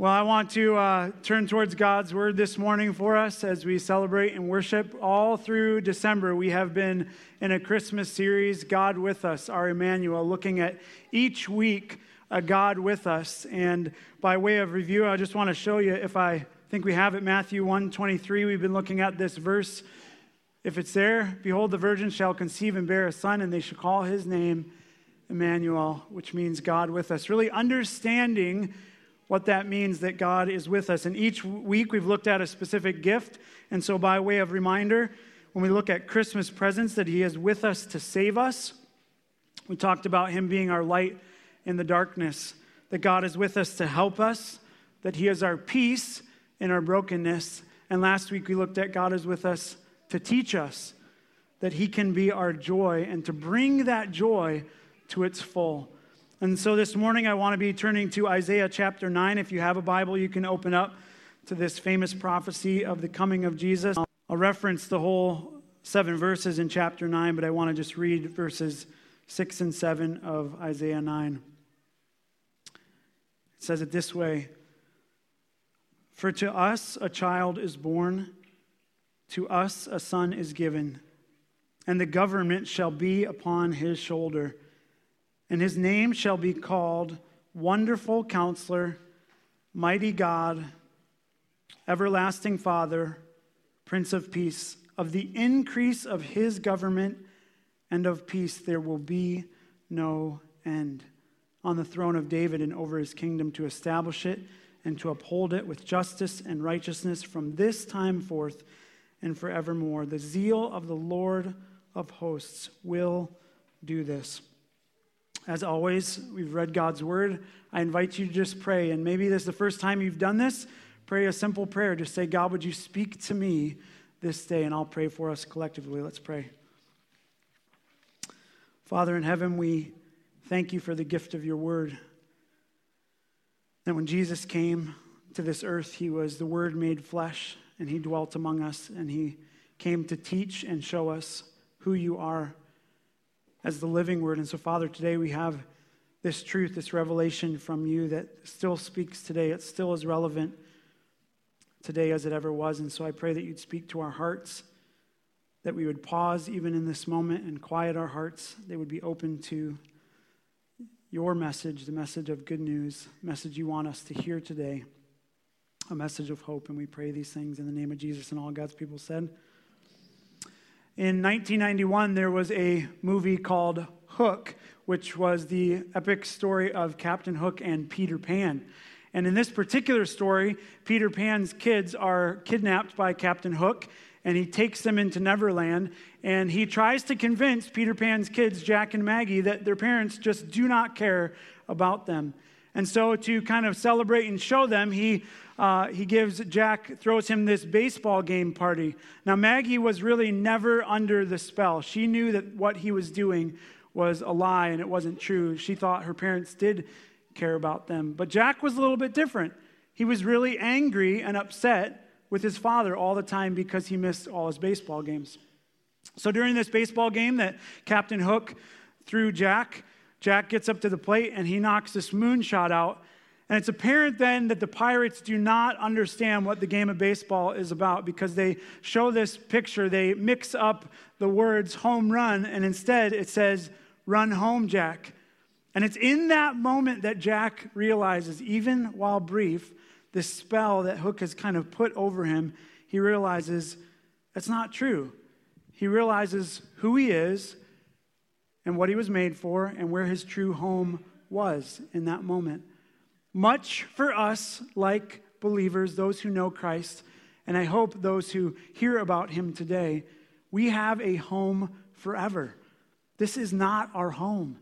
Well, I want to uh, turn towards God's word this morning for us as we celebrate and worship. All through December, we have been in a Christmas series, God with Us, our Emmanuel, looking at each week a God with us. And by way of review, I just want to show you if I think we have it, Matthew 1 23. We've been looking at this verse. If it's there, behold, the virgin shall conceive and bear a son, and they shall call his name Emmanuel, which means God with us. Really understanding what that means that God is with us. And each week we've looked at a specific gift. And so, by way of reminder, when we look at Christmas presents, that He is with us to save us. We talked about Him being our light in the darkness, that God is with us to help us, that He is our peace in our brokenness. And last week we looked at God is with us to teach us that He can be our joy and to bring that joy to its full. And so this morning I want to be turning to Isaiah chapter 9. If you have a Bible, you can open up to this famous prophecy of the coming of Jesus. I'll reference the whole seven verses in chapter 9, but I want to just read verses 6 and 7 of Isaiah 9. It says it this way For to us a child is born, to us a son is given, and the government shall be upon his shoulder and his name shall be called Wonderful Counselor, Mighty God, Everlasting Father, Prince of Peace. Of the increase of his government and of peace, there will be no end. On the throne of David and over his kingdom to establish it and to uphold it with justice and righteousness from this time forth and forevermore. The zeal of the Lord of hosts will do this. As always, we've read God's word. I invite you to just pray. And maybe this is the first time you've done this. Pray a simple prayer. Just say, God, would you speak to me this day? And I'll pray for us collectively. Let's pray. Father in heaven, we thank you for the gift of your word. That when Jesus came to this earth, he was the word made flesh, and he dwelt among us, and he came to teach and show us who you are as the living word. And so, Father, today we have this truth, this revelation from you that still speaks today. It still is relevant today as it ever was. And so I pray that you'd speak to our hearts, that we would pause even in this moment and quiet our hearts. They would be open to your message, the message of good news, message you want us to hear today, a message of hope. And we pray these things in the name of Jesus and all God's people said. In 1991, there was a movie called Hook, which was the epic story of Captain Hook and Peter Pan. And in this particular story, Peter Pan's kids are kidnapped by Captain Hook, and he takes them into Neverland. And he tries to convince Peter Pan's kids, Jack and Maggie, that their parents just do not care about them. And so, to kind of celebrate and show them, he uh, he gives Jack, throws him this baseball game party. Now, Maggie was really never under the spell. She knew that what he was doing was a lie and it wasn't true. She thought her parents did care about them. But Jack was a little bit different. He was really angry and upset with his father all the time because he missed all his baseball games. So during this baseball game that Captain Hook threw Jack, Jack gets up to the plate and he knocks this moonshot out and it's apparent then that the Pirates do not understand what the game of baseball is about because they show this picture. They mix up the words home run, and instead it says, run home, Jack. And it's in that moment that Jack realizes, even while brief, the spell that Hook has kind of put over him, he realizes that's not true. He realizes who he is and what he was made for and where his true home was in that moment. Much for us, like believers, those who know Christ, and I hope those who hear about him today, we have a home forever. This is not our home.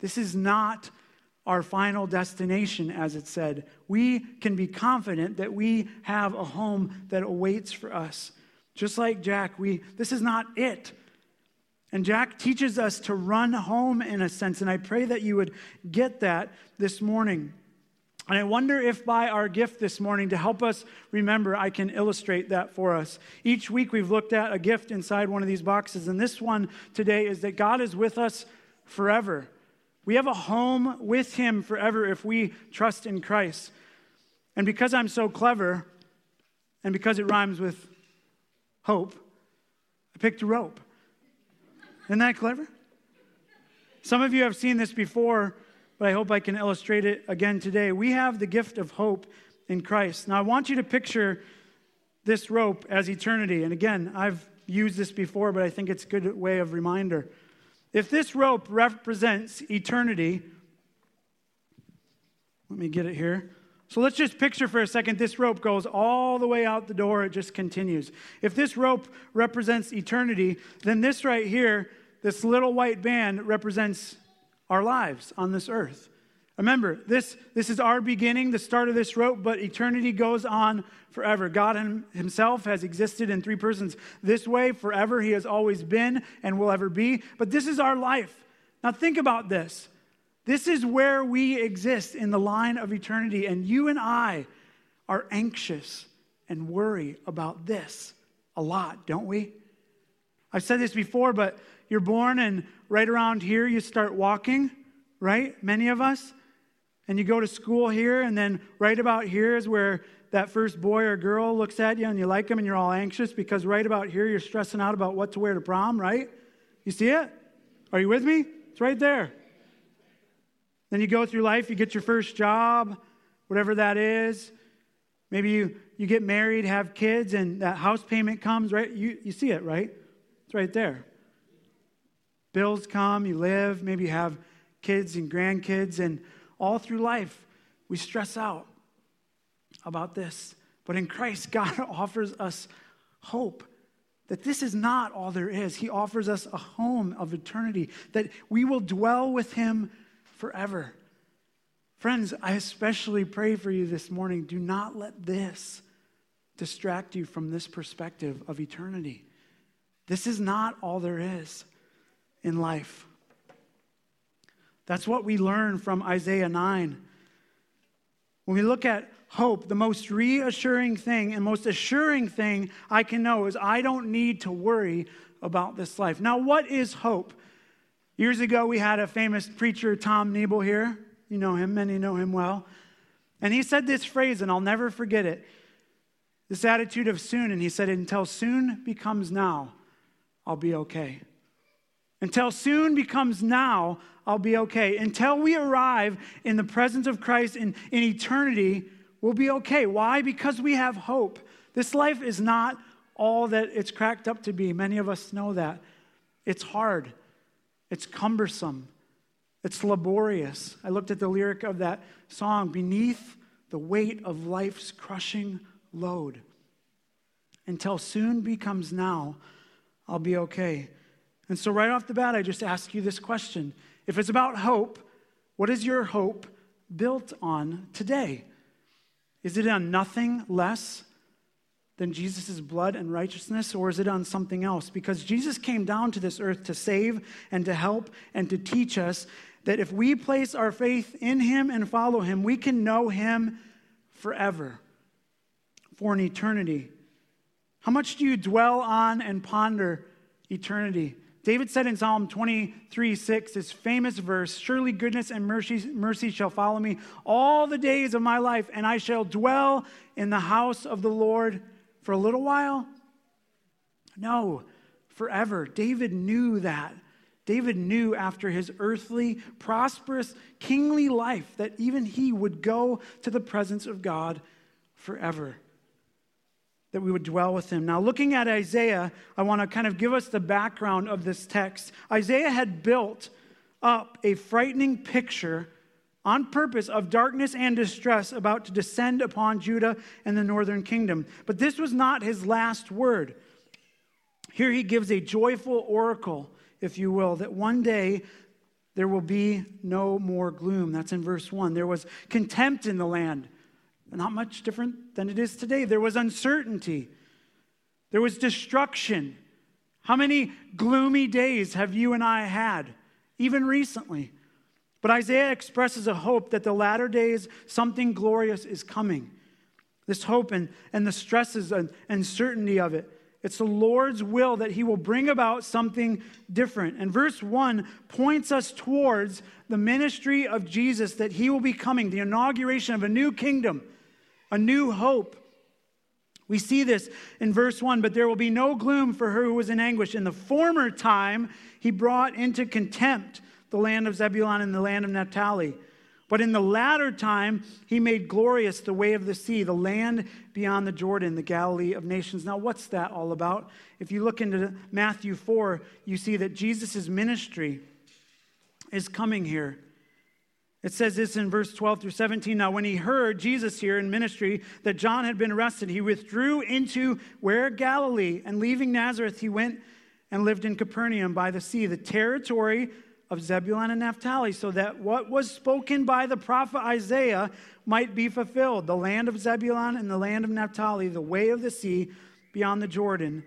This is not our final destination, as it said. We can be confident that we have a home that awaits for us. Just like Jack, we, this is not it. And Jack teaches us to run home in a sense, and I pray that you would get that this morning. And I wonder if by our gift this morning to help us remember, I can illustrate that for us. Each week we've looked at a gift inside one of these boxes, and this one today is that God is with us forever. We have a home with Him forever if we trust in Christ. And because I'm so clever, and because it rhymes with hope, I picked a rope. Isn't that clever? Some of you have seen this before, but I hope I can illustrate it again today. We have the gift of hope in Christ. Now, I want you to picture this rope as eternity. And again, I've used this before, but I think it's a good way of reminder. If this rope represents eternity, let me get it here. So let's just picture for a second this rope goes all the way out the door, it just continues. If this rope represents eternity, then this right here, this little white band, represents our lives on this earth. Remember, this, this is our beginning, the start of this rope, but eternity goes on forever. God Himself has existed in three persons this way forever. He has always been and will ever be. But this is our life. Now, think about this. This is where we exist in the line of eternity, and you and I are anxious and worry about this a lot, don't we? I've said this before, but you're born, and right around here, you start walking, right? Many of us and you go to school here, and then right about here is where that first boy or girl looks at you and you like them and you're all anxious because right about here you're stressing out about what to wear to prom, right? You see it? Are you with me? It's right there. Then you go through life, you get your first job, whatever that is. Maybe you, you get married, have kids, and that house payment comes, right? You, you see it, right? It's right there. Bills come, you live, maybe you have kids and grandkids, and all through life, we stress out about this. But in Christ, God offers us hope that this is not all there is. He offers us a home of eternity, that we will dwell with Him forever. Friends, I especially pray for you this morning. Do not let this distract you from this perspective of eternity. This is not all there is in life. That's what we learn from Isaiah 9. When we look at hope, the most reassuring thing and most assuring thing I can know is I don't need to worry about this life. Now, what is hope? Years ago, we had a famous preacher, Tom Nebel, here. You know him, many know him well. And he said this phrase, and I'll never forget it this attitude of soon. And he said, Until soon becomes now, I'll be okay. Until soon becomes now, I'll be okay. Until we arrive in the presence of Christ in, in eternity, we'll be okay. Why? Because we have hope. This life is not all that it's cracked up to be. Many of us know that. It's hard, it's cumbersome, it's laborious. I looked at the lyric of that song beneath the weight of life's crushing load. Until soon becomes now, I'll be okay. And so, right off the bat, I just ask you this question. If it's about hope, what is your hope built on today? Is it on nothing less than Jesus' blood and righteousness, or is it on something else? Because Jesus came down to this earth to save and to help and to teach us that if we place our faith in Him and follow Him, we can know Him forever, for an eternity. How much do you dwell on and ponder eternity? David said in Psalm 23 6, this famous verse Surely goodness and mercy, mercy shall follow me all the days of my life, and I shall dwell in the house of the Lord for a little while? No, forever. David knew that. David knew after his earthly, prosperous, kingly life that even he would go to the presence of God forever that we would dwell with him. Now, looking at Isaiah, I want to kind of give us the background of this text. Isaiah had built up a frightening picture on purpose of darkness and distress about to descend upon Judah and the northern kingdom. But this was not his last word. Here he gives a joyful oracle, if you will, that one day there will be no more gloom. That's in verse 1. There was contempt in the land not much different than it is today. There was uncertainty, there was destruction. How many gloomy days have you and I had, even recently? But Isaiah expresses a hope that the latter days, something glorious is coming. This hope and, and the stresses and, and certainty of it. It's the Lord's will that He will bring about something different. And verse 1 points us towards the ministry of Jesus, that He will be coming, the inauguration of a new kingdom a new hope. We see this in verse 1 but there will be no gloom for her who was in anguish. In the former time, he brought into contempt the land of Zebulun and the land of Naphtali. But in the latter time, he made glorious the way of the sea, the land beyond the Jordan, the Galilee of nations. Now, what's that all about? If you look into Matthew 4, you see that Jesus' ministry is coming here. It says this in verse 12 through 17. Now, when he heard Jesus here in ministry that John had been arrested, he withdrew into where? Galilee. And leaving Nazareth, he went and lived in Capernaum by the sea, the territory of Zebulun and Naphtali, so that what was spoken by the prophet Isaiah might be fulfilled the land of Zebulun and the land of Naphtali, the way of the sea beyond the Jordan,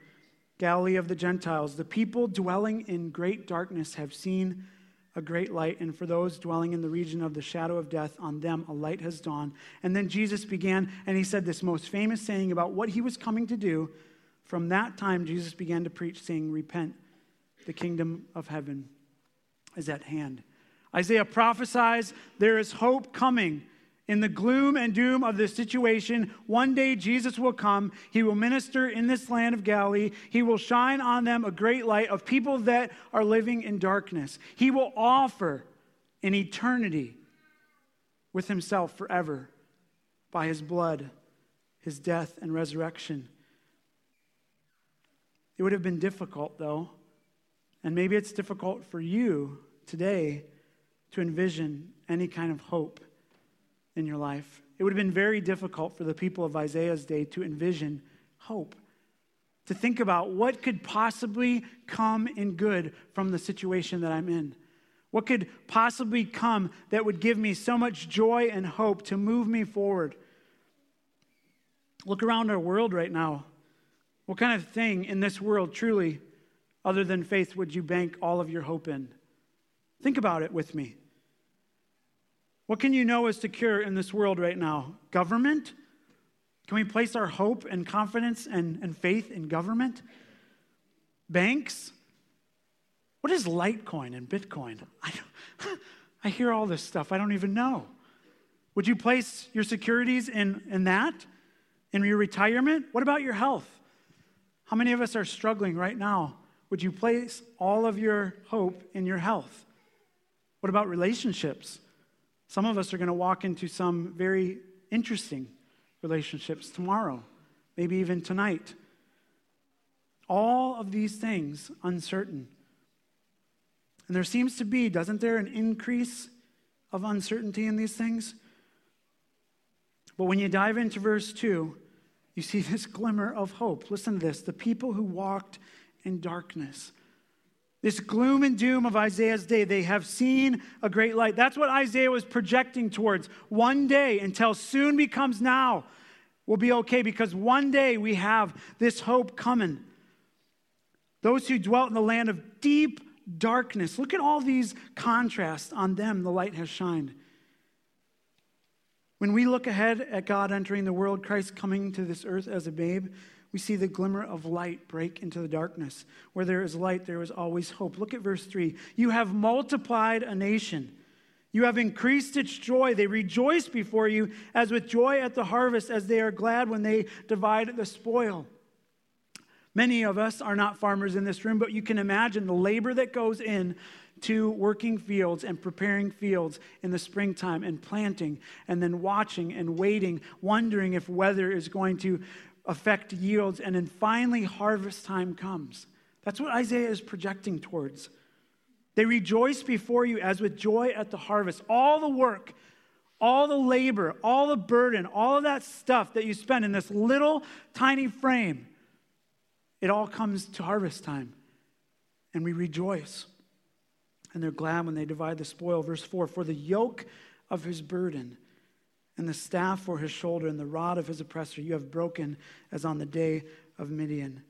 Galilee of the Gentiles. The people dwelling in great darkness have seen a great light, and for those dwelling in the region of the shadow of death, on them a light has dawned. And then Jesus began, and he said this most famous saying about what he was coming to do. From that time, Jesus began to preach, saying, Repent, the kingdom of heaven is at hand. Isaiah prophesies there is hope coming. In the gloom and doom of this situation, one day Jesus will come. He will minister in this land of Galilee. He will shine on them a great light of people that are living in darkness. He will offer an eternity with himself forever by his blood, his death, and resurrection. It would have been difficult, though, and maybe it's difficult for you today to envision any kind of hope in your life. It would have been very difficult for the people of Isaiah's day to envision hope, to think about what could possibly come in good from the situation that I'm in. What could possibly come that would give me so much joy and hope to move me forward? Look around our world right now. What kind of thing in this world, truly, other than faith, would you bank all of your hope in? Think about it with me. What can you know is secure in this world right now? Government? Can we place our hope and confidence and, and faith in government? Banks? What is Litecoin and Bitcoin? I, I hear all this stuff. I don't even know. Would you place your securities in, in that? In your retirement? What about your health? How many of us are struggling right now? Would you place all of your hope in your health? What about relationships? Some of us are going to walk into some very interesting relationships tomorrow, maybe even tonight. All of these things uncertain. And there seems to be, doesn't there, an increase of uncertainty in these things? But when you dive into verse 2, you see this glimmer of hope. Listen to this the people who walked in darkness this gloom and doom of Isaiah's day, they have seen a great light. That's what Isaiah was projecting towards. One day, until soon becomes now, will be okay because one day we have this hope coming. Those who dwelt in the land of deep darkness, look at all these contrasts. On them, the light has shined. When we look ahead at God entering the world, Christ coming to this earth as a babe, we see the glimmer of light break into the darkness. Where there is light, there is always hope. Look at verse 3. You have multiplied a nation. You have increased its joy. They rejoice before you as with joy at the harvest, as they are glad when they divide the spoil. Many of us are not farmers in this room, but you can imagine the labor that goes in to working fields and preparing fields in the springtime and planting and then watching and waiting, wondering if weather is going to affect yields, and then finally harvest time comes. That's what Isaiah is projecting towards. They rejoice before you as with joy at the harvest. All the work, all the labor, all the burden, all of that stuff that you spend in this little tiny frame, it all comes to harvest time. And we rejoice. And they're glad when they divide the spoil. Verse 4 For the yoke of his burden and the staff for his shoulder and the rod of his oppressor you have broken as on the day of Midian.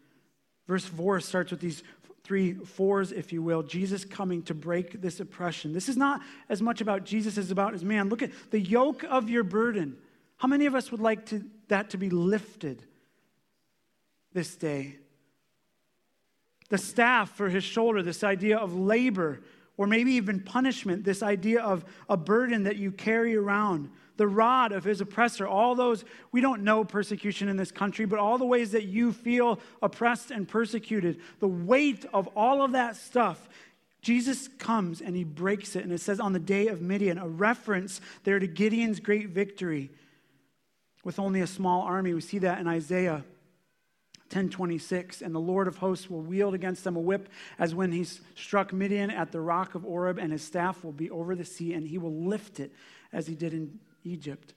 Verse 4 starts with these three fours, if you will. Jesus coming to break this oppression. This is not as much about Jesus as about his man. Look at the yoke of your burden. How many of us would like to, that to be lifted this day? The staff for his shoulder, this idea of labor, or maybe even punishment, this idea of a burden that you carry around the rod of his oppressor. All those, we don't know persecution in this country, but all the ways that you feel oppressed and persecuted, the weight of all of that stuff, Jesus comes and he breaks it. And it says on the day of Midian, a reference there to Gideon's great victory with only a small army. We see that in Isaiah 1026 and the lord of hosts will wield against them a whip as when he struck midian at the rock of oreb and his staff will be over the sea and he will lift it as he did in egypt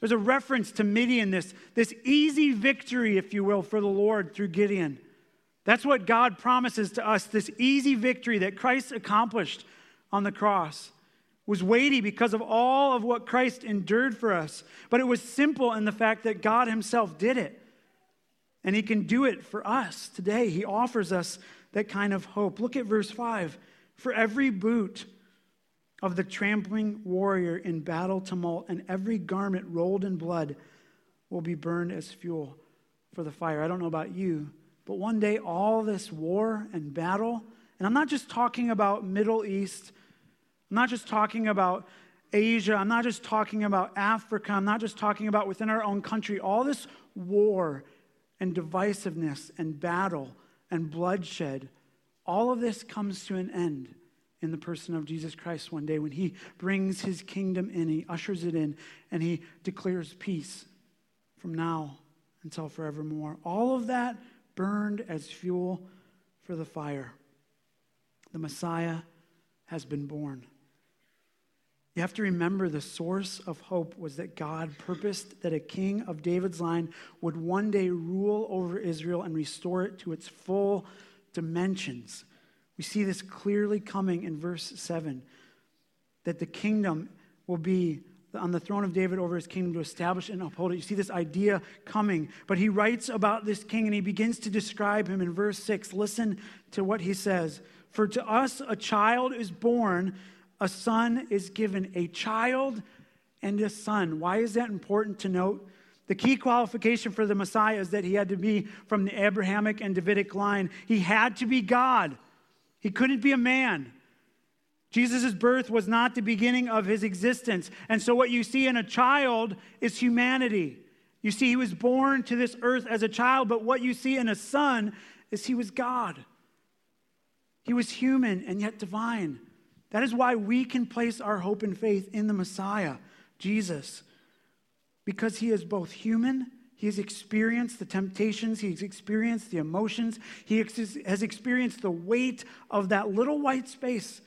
there's a reference to midian this, this easy victory if you will for the lord through gideon that's what god promises to us this easy victory that christ accomplished on the cross was weighty because of all of what christ endured for us but it was simple in the fact that god himself did it and he can do it for us today. He offers us that kind of hope. Look at verse 5. For every boot of the trampling warrior in battle tumult and every garment rolled in blood will be burned as fuel for the fire. I don't know about you, but one day all this war and battle, and I'm not just talking about Middle East, I'm not just talking about Asia, I'm not just talking about Africa, I'm not just talking about within our own country, all this war and divisiveness and battle and bloodshed, all of this comes to an end in the person of Jesus Christ one day when he brings his kingdom in, he ushers it in, and he declares peace from now until forevermore. All of that burned as fuel for the fire. The Messiah has been born. You have to remember the source of hope was that God purposed that a king of David's line would one day rule over Israel and restore it to its full dimensions. We see this clearly coming in verse 7 that the kingdom will be on the throne of David over his kingdom to establish and uphold it. You see this idea coming. But he writes about this king and he begins to describe him in verse 6. Listen to what he says For to us a child is born a son is given, a child and a son. Why is that important to note? The key qualification for the Messiah is that he had to be from the Abrahamic and Davidic line. He had to be God, he couldn't be a man. Jesus' birth was not the beginning of his existence. And so, what you see in a child is humanity. You see, he was born to this earth as a child, but what you see in a son is he was God. He was human and yet divine. That is why we can place our hope and faith in the Messiah, Jesus, because he is both human, he has experienced the temptations, he's experienced the emotions, he has experienced the weight of that little white space.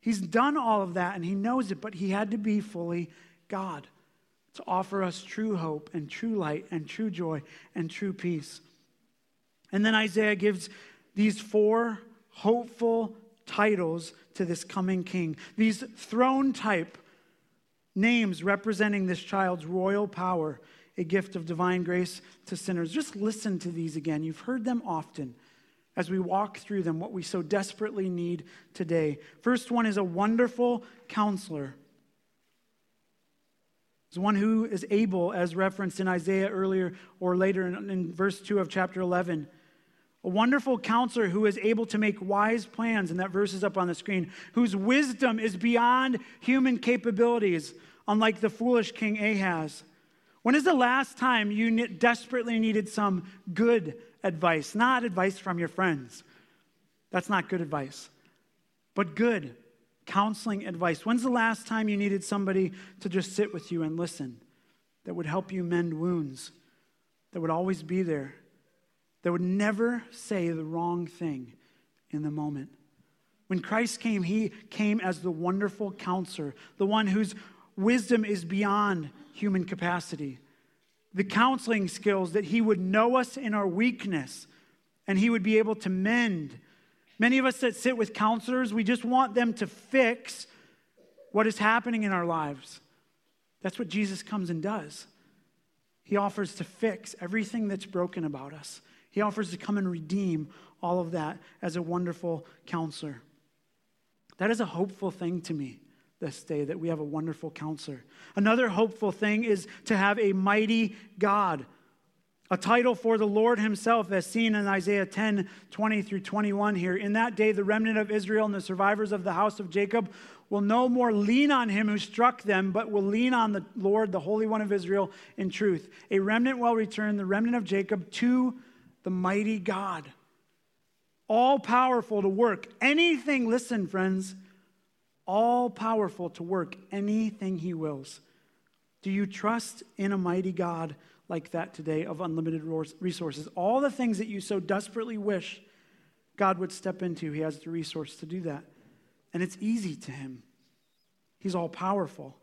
He's done all of that and he knows it, but he had to be fully God to offer us true hope and true light and true joy and true peace. And then Isaiah gives these four hopeful titles to this coming king. These throne type names representing this child's royal power, a gift of divine grace to sinners. Just listen to these again. You've heard them often as we walk through them, what we so desperately need today. First one is a wonderful counselor. It's one who is able, as referenced in Isaiah earlier or later in, in verse 2 of chapter 11 a wonderful counselor who is able to make wise plans, and that verse is up on the screen, whose wisdom is beyond human capabilities, unlike the foolish King Ahaz. When is the last time you desperately needed some good advice? Not advice from your friends. That's not good advice, but good counseling advice. When's the last time you needed somebody to just sit with you and listen that would help you mend wounds, that would always be there? that would never say the wrong thing in the moment. When Christ came, he came as the wonderful counselor, the one whose wisdom is beyond human capacity. The counseling skills that he would know us in our weakness and he would be able to mend. Many of us that sit with counselors, we just want them to fix what is happening in our lives. That's what Jesus comes and does. He offers to fix everything that's broken about us. He offers to come and redeem all of that as a wonderful counselor. That is a hopeful thing to me this day that we have a wonderful counselor. Another hopeful thing is to have a mighty God. A title for the Lord Himself, as seen in Isaiah 10 20 through 21 here. In that day, the remnant of Israel and the survivors of the house of Jacob will no more lean on him who struck them, but will lean on the Lord, the Holy One of Israel, in truth. A remnant will return, the remnant of Jacob, to the mighty God, all powerful to work anything, listen, friends, all powerful to work anything he wills. Do you trust in a mighty God like that today of unlimited resources? All the things that you so desperately wish God would step into, he has the resource to do that. And it's easy to him. He's all powerful.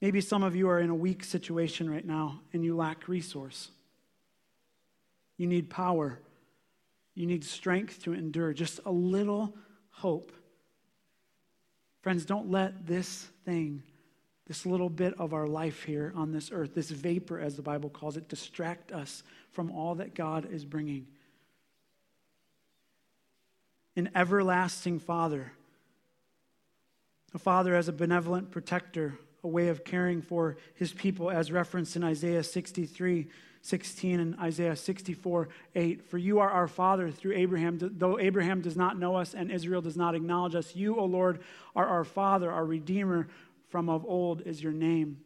Maybe some of you are in a weak situation right now and you lack resource. You need power. You need strength to endure, just a little hope. Friends, don't let this thing, this little bit of our life here on this earth, this vapor, as the Bible calls it, distract us from all that God is bringing an everlasting Father. A father as a benevolent protector, a way of caring for his people, as referenced in Isaiah 63 16 and Isaiah 64 8. For you are our Father through Abraham, though Abraham does not know us and Israel does not acknowledge us. You, O Lord, are our Father, our Redeemer from of old is your name.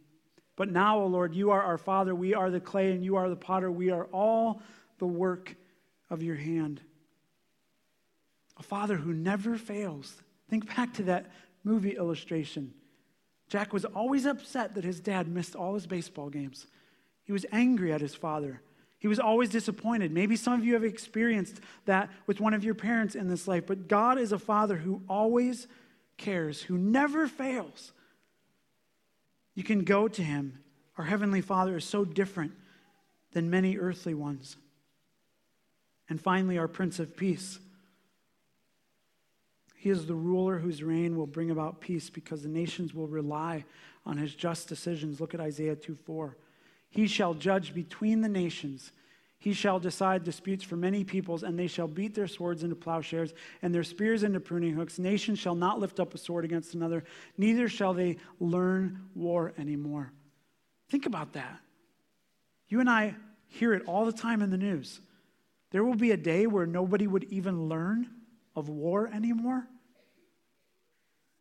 But now, O Lord, you are our Father, we are the clay, and you are the potter. We are all the work of your hand a father who never fails. Think back to that movie illustration. Jack was always upset that his dad missed all his baseball games. He was angry at his father. He was always disappointed. Maybe some of you have experienced that with one of your parents in this life, but God is a father who always cares, who never fails. You can go to him. Our Heavenly Father is so different than many earthly ones. And finally, our Prince of Peace. He is the ruler whose reign will bring about peace because the nations will rely on his just decisions. Look at Isaiah 2 4. He shall judge between the nations. He shall decide disputes for many peoples, and they shall beat their swords into plowshares and their spears into pruning hooks. Nation shall not lift up a sword against another, neither shall they learn war anymore. Think about that. You and I hear it all the time in the news. There will be a day where nobody would even learn of war anymore.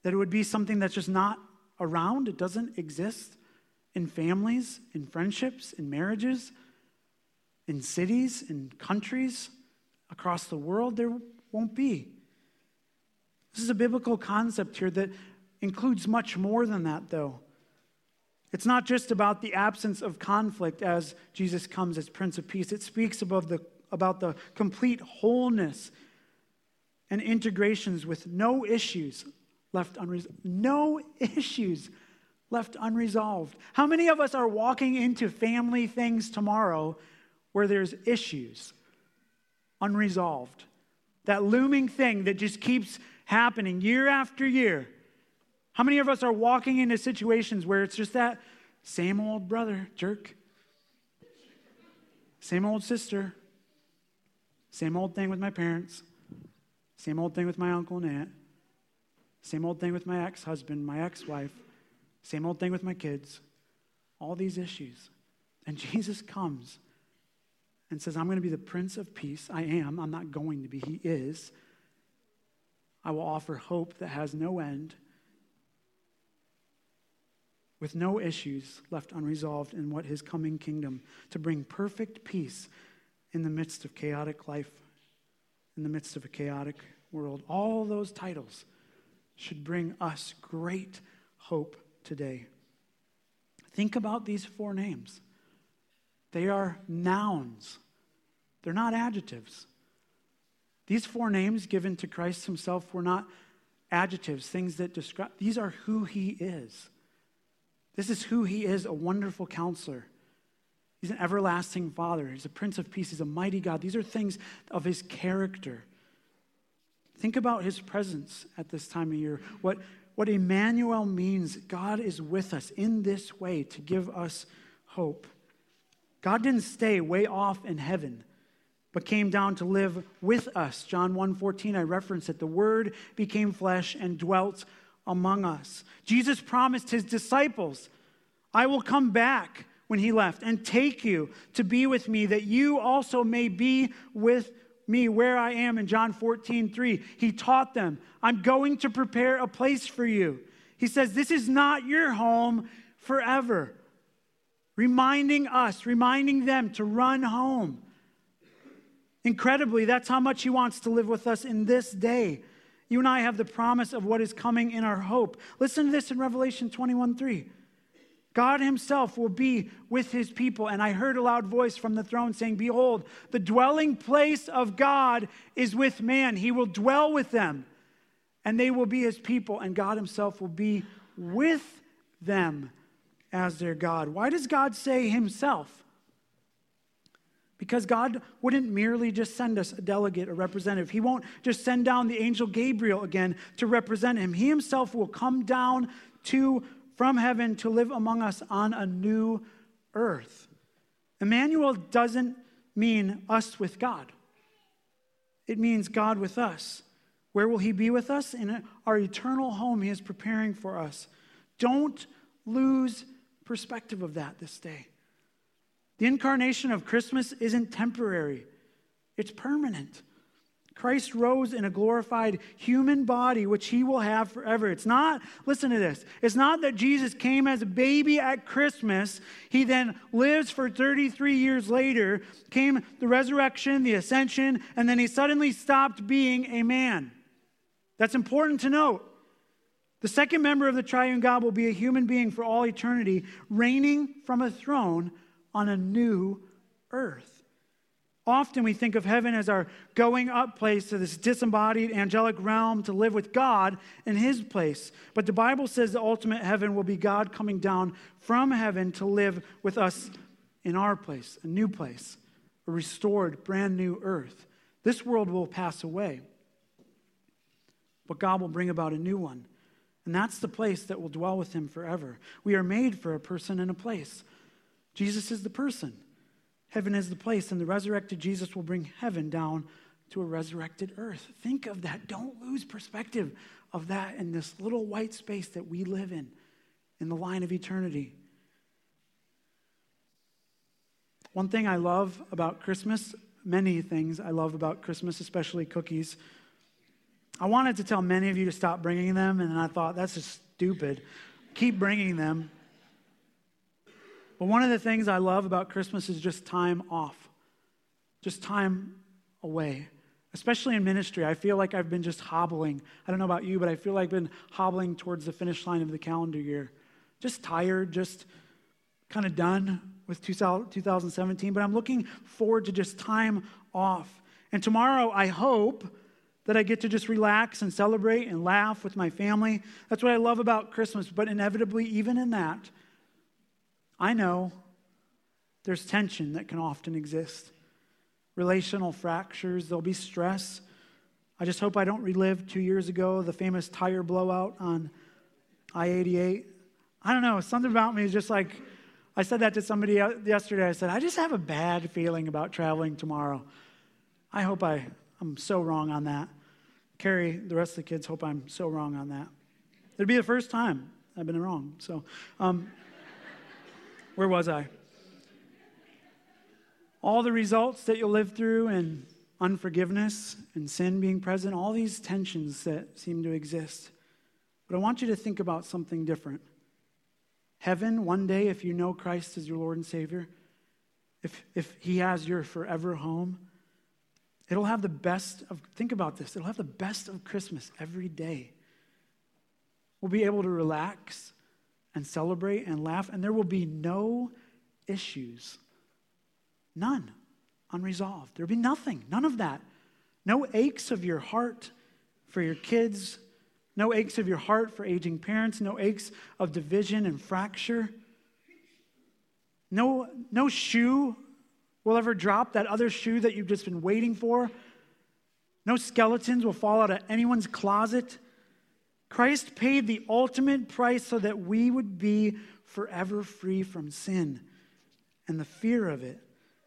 That it would be something that's just not around, it doesn't exist in families, in friendships, in marriages, in cities, in countries across the world. There won't be. This is a biblical concept here that includes much more than that, though. It's not just about the absence of conflict as Jesus comes as Prince of Peace. It speaks above the, about the complete wholeness and integrations with no issues left unresolved. No issues left unresolved. How many of us are walking into family things tomorrow where there's issues unresolved? That looming thing that just keeps happening year after year. How many of us are walking into situations where it's just that same old brother, jerk, same old sister, same old thing with my parents, same old thing with my uncle and aunt. Same old thing with my ex husband, my ex wife. Same old thing with my kids. All these issues. And Jesus comes and says, I'm going to be the Prince of Peace. I am. I'm not going to be. He is. I will offer hope that has no end, with no issues left unresolved in what his coming kingdom, to bring perfect peace in the midst of chaotic life in the midst of a chaotic world. All those titles should bring us great hope today. Think about these four names. They are nouns, they're not adjectives. These four names given to Christ himself were not adjectives, things that describe, these are who he is. This is who he is a wonderful counselor. He's an everlasting Father. He's a Prince of Peace. He's a mighty God. These are things of his character. Think about his presence at this time of year. What, what Emmanuel means, God is with us in this way to give us hope. God didn't stay way off in heaven, but came down to live with us. John 1:14, I reference it. The word became flesh and dwelt among us. Jesus promised his disciples, I will come back when he left and take you to be with me, that you also may be with me where I am in John 14, 3. He taught them, I'm going to prepare a place for you. He says, This is not your home forever. Reminding us, reminding them to run home. Incredibly, that's how much He wants to live with us in this day. You and I have the promise of what is coming in our hope. Listen to this in Revelation 21 3. God Himself will be with His people. And I heard a loud voice from the throne saying, Behold, the dwelling place of God is with man. He will dwell with them, and they will be His people, and God Himself will be with them as their God. Why does God say Himself? Because God wouldn't merely just send us a delegate, a representative. He won't just send down the angel Gabriel again to represent him. He himself will come down to from heaven to live among us on a new earth. Emmanuel doesn't mean us with God, it means God with us. Where will he be with us? In our eternal home he is preparing for us. Don't lose perspective of that this day. The incarnation of Christmas isn't temporary, it's permanent. Christ rose in a glorified human body, which he will have forever. It's not, listen to this, it's not that Jesus came as a baby at Christmas. He then lives for 33 years later, came the resurrection, the ascension, and then he suddenly stopped being a man. That's important to note. The second member of the triune God will be a human being for all eternity, reigning from a throne on a new earth. Often we think of heaven as our going up place to this disembodied angelic realm to live with God in His place. But the Bible says the ultimate heaven will be God coming down from heaven to live with us in our place, a new place, a restored, brand new earth. This world will pass away, but God will bring about a new one. And that's the place that will dwell with Him forever. We are made for a person and a place. Jesus is the person. Heaven is the place, and the resurrected Jesus will bring heaven down to a resurrected earth. Think of that. Don't lose perspective of that in this little white space that we live in, in the line of eternity. One thing I love about Christmas, many things I love about Christmas, especially cookies. I wanted to tell many of you to stop bringing them, and I thought, that's just stupid. Keep bringing them. But one of the things I love about Christmas is just time off, just time away. Especially in ministry, I feel like I've been just hobbling. I don't know about you, but I feel like I've been hobbling towards the finish line of the calendar year. Just tired, just kind of done with 2017, but I'm looking forward to just time off. And tomorrow, I hope that I get to just relax and celebrate and laugh with my family. That's what I love about Christmas, but inevitably, even in that, I know there's tension that can often exist, relational fractures, there'll be stress. I just hope I don't relive two years ago the famous tire blowout on I 88. I don't know, something about me is just like, I said that to somebody yesterday. I said, I just have a bad feeling about traveling tomorrow. I hope I, I'm so wrong on that. Carrie, the rest of the kids hope I'm so wrong on that. It'd be the first time I've been wrong. So, um, where was I? All the results that you'll live through and unforgiveness and sin being present, all these tensions that seem to exist. But I want you to think about something different. Heaven, one day, if you know Christ as your Lord and Savior, if, if He has your forever home, it'll have the best of, think about this, it'll have the best of Christmas every day. We'll be able to relax and celebrate and laugh, and there will be no issues. None unresolved. There'll be nothing, none of that. No aches of your heart for your kids, no aches of your heart for aging parents, no aches of division and fracture. No, no shoe will ever drop, that other shoe that you've just been waiting for. No skeletons will fall out of anyone's closet. Christ paid the ultimate price so that we would be forever free from sin and the fear of it.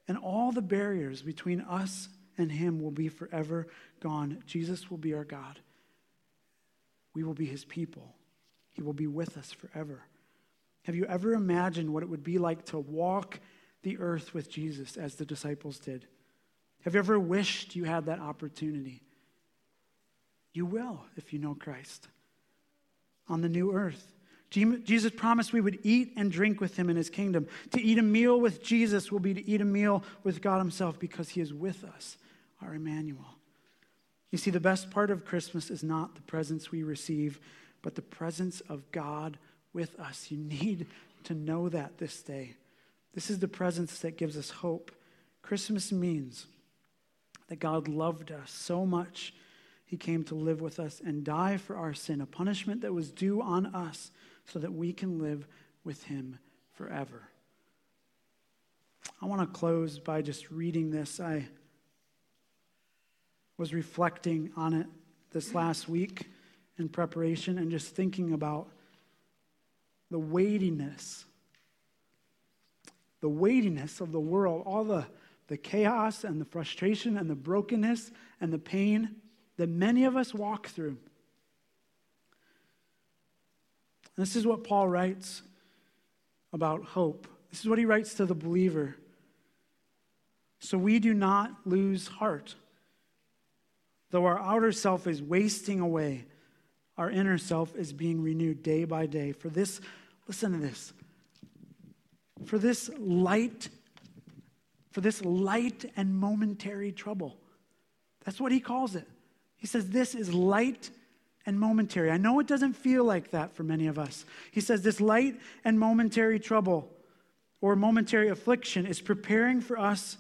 And all the barriers between us and Him will be forever gone. Jesus will be our God. We will be His people. He will be with us forever. Have you ever imagined what it would be like to walk the earth with Jesus as the disciples did? Have you ever wished you had that opportunity? You will if you know Christ on the new earth. Jesus promised we would eat and drink with him in his kingdom. To eat a meal with Jesus will be to eat a meal with God himself because he is with us, our Emmanuel. You see, the best part of Christmas is not the presents we receive, but the presence of God with us. You need to know that this day. This is the presence that gives us hope. Christmas means that God loved us so much, he came to live with us and die for our sin, a punishment that was due on us so that we can live with him forever. I want to close by just reading this. I was reflecting on it this last week in preparation and just thinking about the weightiness, the weightiness of the world, all the, the chaos and the frustration and the brokenness and the pain that many of us walk through. This is what Paul writes about hope. This is what he writes to the believer. So we do not lose heart. Though our outer self is wasting away, our inner self is being renewed day by day. For this, listen to this. For this light, for this light and momentary trouble. That's what he calls it. He says, This is light and momentary. I know it doesn't feel like that for many of us. He says, This light and momentary trouble or momentary affliction is preparing for us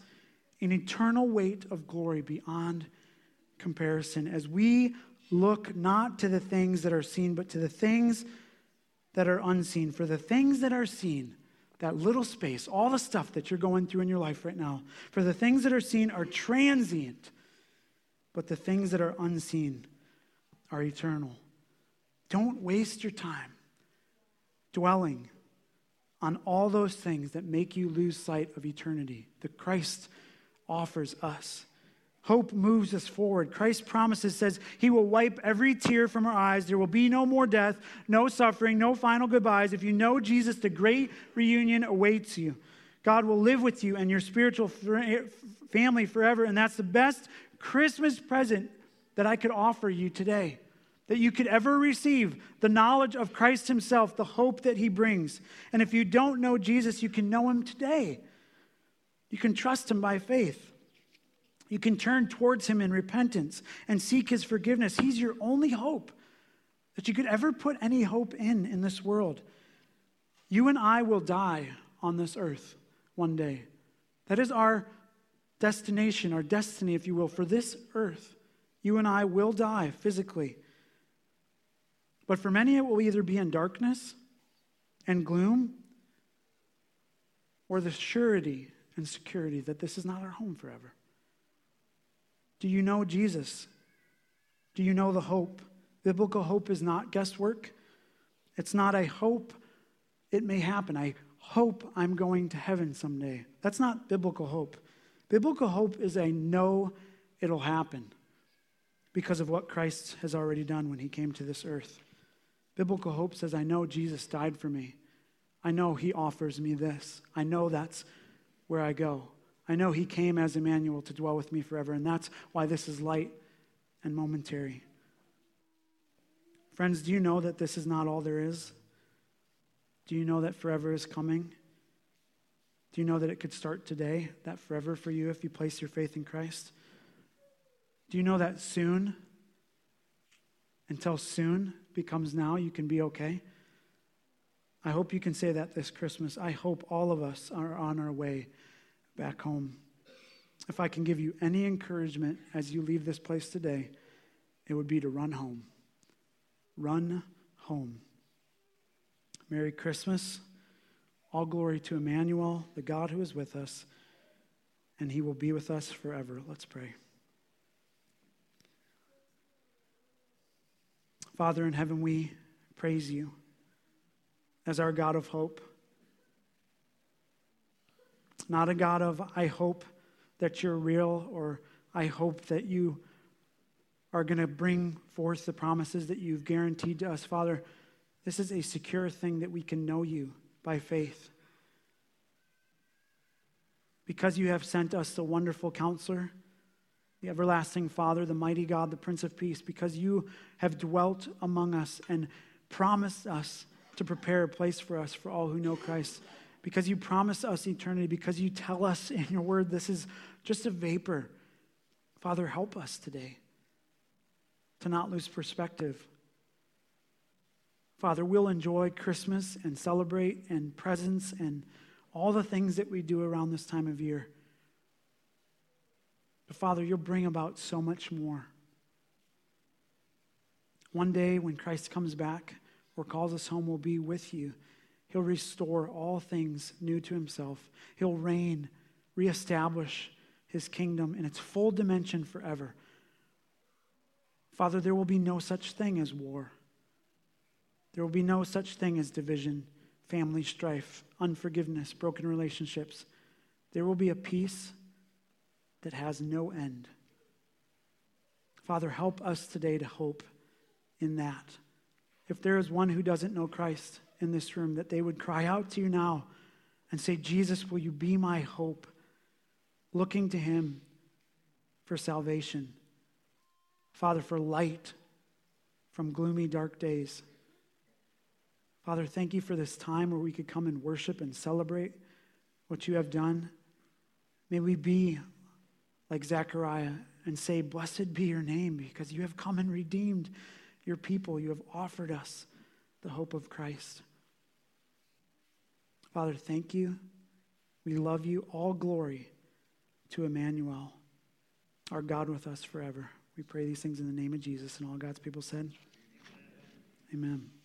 an eternal weight of glory beyond comparison as we look not to the things that are seen, but to the things that are unseen. For the things that are seen, that little space, all the stuff that you're going through in your life right now, for the things that are seen are transient, but the things that are unseen are eternal. Don't waste your time dwelling on all those things that make you lose sight of eternity that Christ offers us. Hope moves us forward. Christ promises, says, He will wipe every tear from our eyes. There will be no more death, no suffering, no final goodbyes. If you know Jesus, the great reunion awaits you. God will live with you and your spiritual family forever. And that's the best Christmas present that I could offer you today. That you could ever receive the knowledge of Christ Himself, the hope that He brings. And if you don't know Jesus, you can know Him today. You can trust Him by faith. You can turn towards him in repentance and seek his forgiveness. He's your only hope that you could ever put any hope in in this world. You and I will die on this earth one day. That is our destination, our destiny, if you will, for this earth. You and I will die physically. But for many, it will either be in darkness and gloom or the surety and security that this is not our home forever. Do you know Jesus? Do you know the hope? Biblical hope is not guesswork. It's not a hope it may happen. I hope I'm going to heaven someday. That's not biblical hope. Biblical hope is a know it'll happen because of what Christ has already done when he came to this earth. Biblical hope says, I know Jesus died for me. I know he offers me this. I know that's where I go. I know he came as Emmanuel to dwell with me forever, and that's why this is light and momentary. Friends, do you know that this is not all there is? Do you know that forever is coming? Do you know that it could start today, that forever for you if you place your faith in Christ? Do you know that soon, until soon becomes now, you can be okay? I hope you can say that this Christmas. I hope all of us are on our way back home. If I can give you any encouragement as you leave this place today, it would be to run home. Run home. Merry Christmas. All glory to Emmanuel, the God who is with us, and he will be with us forever. Let's pray. Father in heaven, we praise you as our God of hope not a God of, I hope that you're real, or I hope that you are going to bring forth the promises that you've guaranteed to us. Father, this is a secure thing that we can know you by faith. Because you have sent us the wonderful counselor, the everlasting Father, the mighty God, the Prince of Peace, because you have dwelt among us and promised us to prepare a place for us for all who know Christ, because you promise us eternity, because you tell us in your word this is just a vapor. Father, help us today to not lose perspective. Father, we'll enjoy Christmas and celebrate and presents and all the things that we do around this time of year. But Father, you'll bring about so much more. One day when Christ comes back or calls us home, we'll be with you. He'll restore all things new to himself. He'll reign, reestablish his kingdom in its full dimension forever. Father, there will be no such thing as war. There will be no such thing as division, family strife, unforgiveness, broken relationships. There will be a peace that has no end. Father, help us today to hope in that. If there is one who doesn't know Christ in this room, that they would cry out to you now and say, Jesus, will you be my hope? Looking to him for salvation. Father, for light from gloomy, dark days. Father, thank you for this time where we could come and worship and celebrate what you have done. May we be like Zechariah and say, Blessed be your name, because you have come and redeemed your people. You have offered us the hope of Christ. Father, thank you. We love you. All glory to Emmanuel, our God with us forever. We pray these things in the name of Jesus. And all God's people said, Amen. Amen.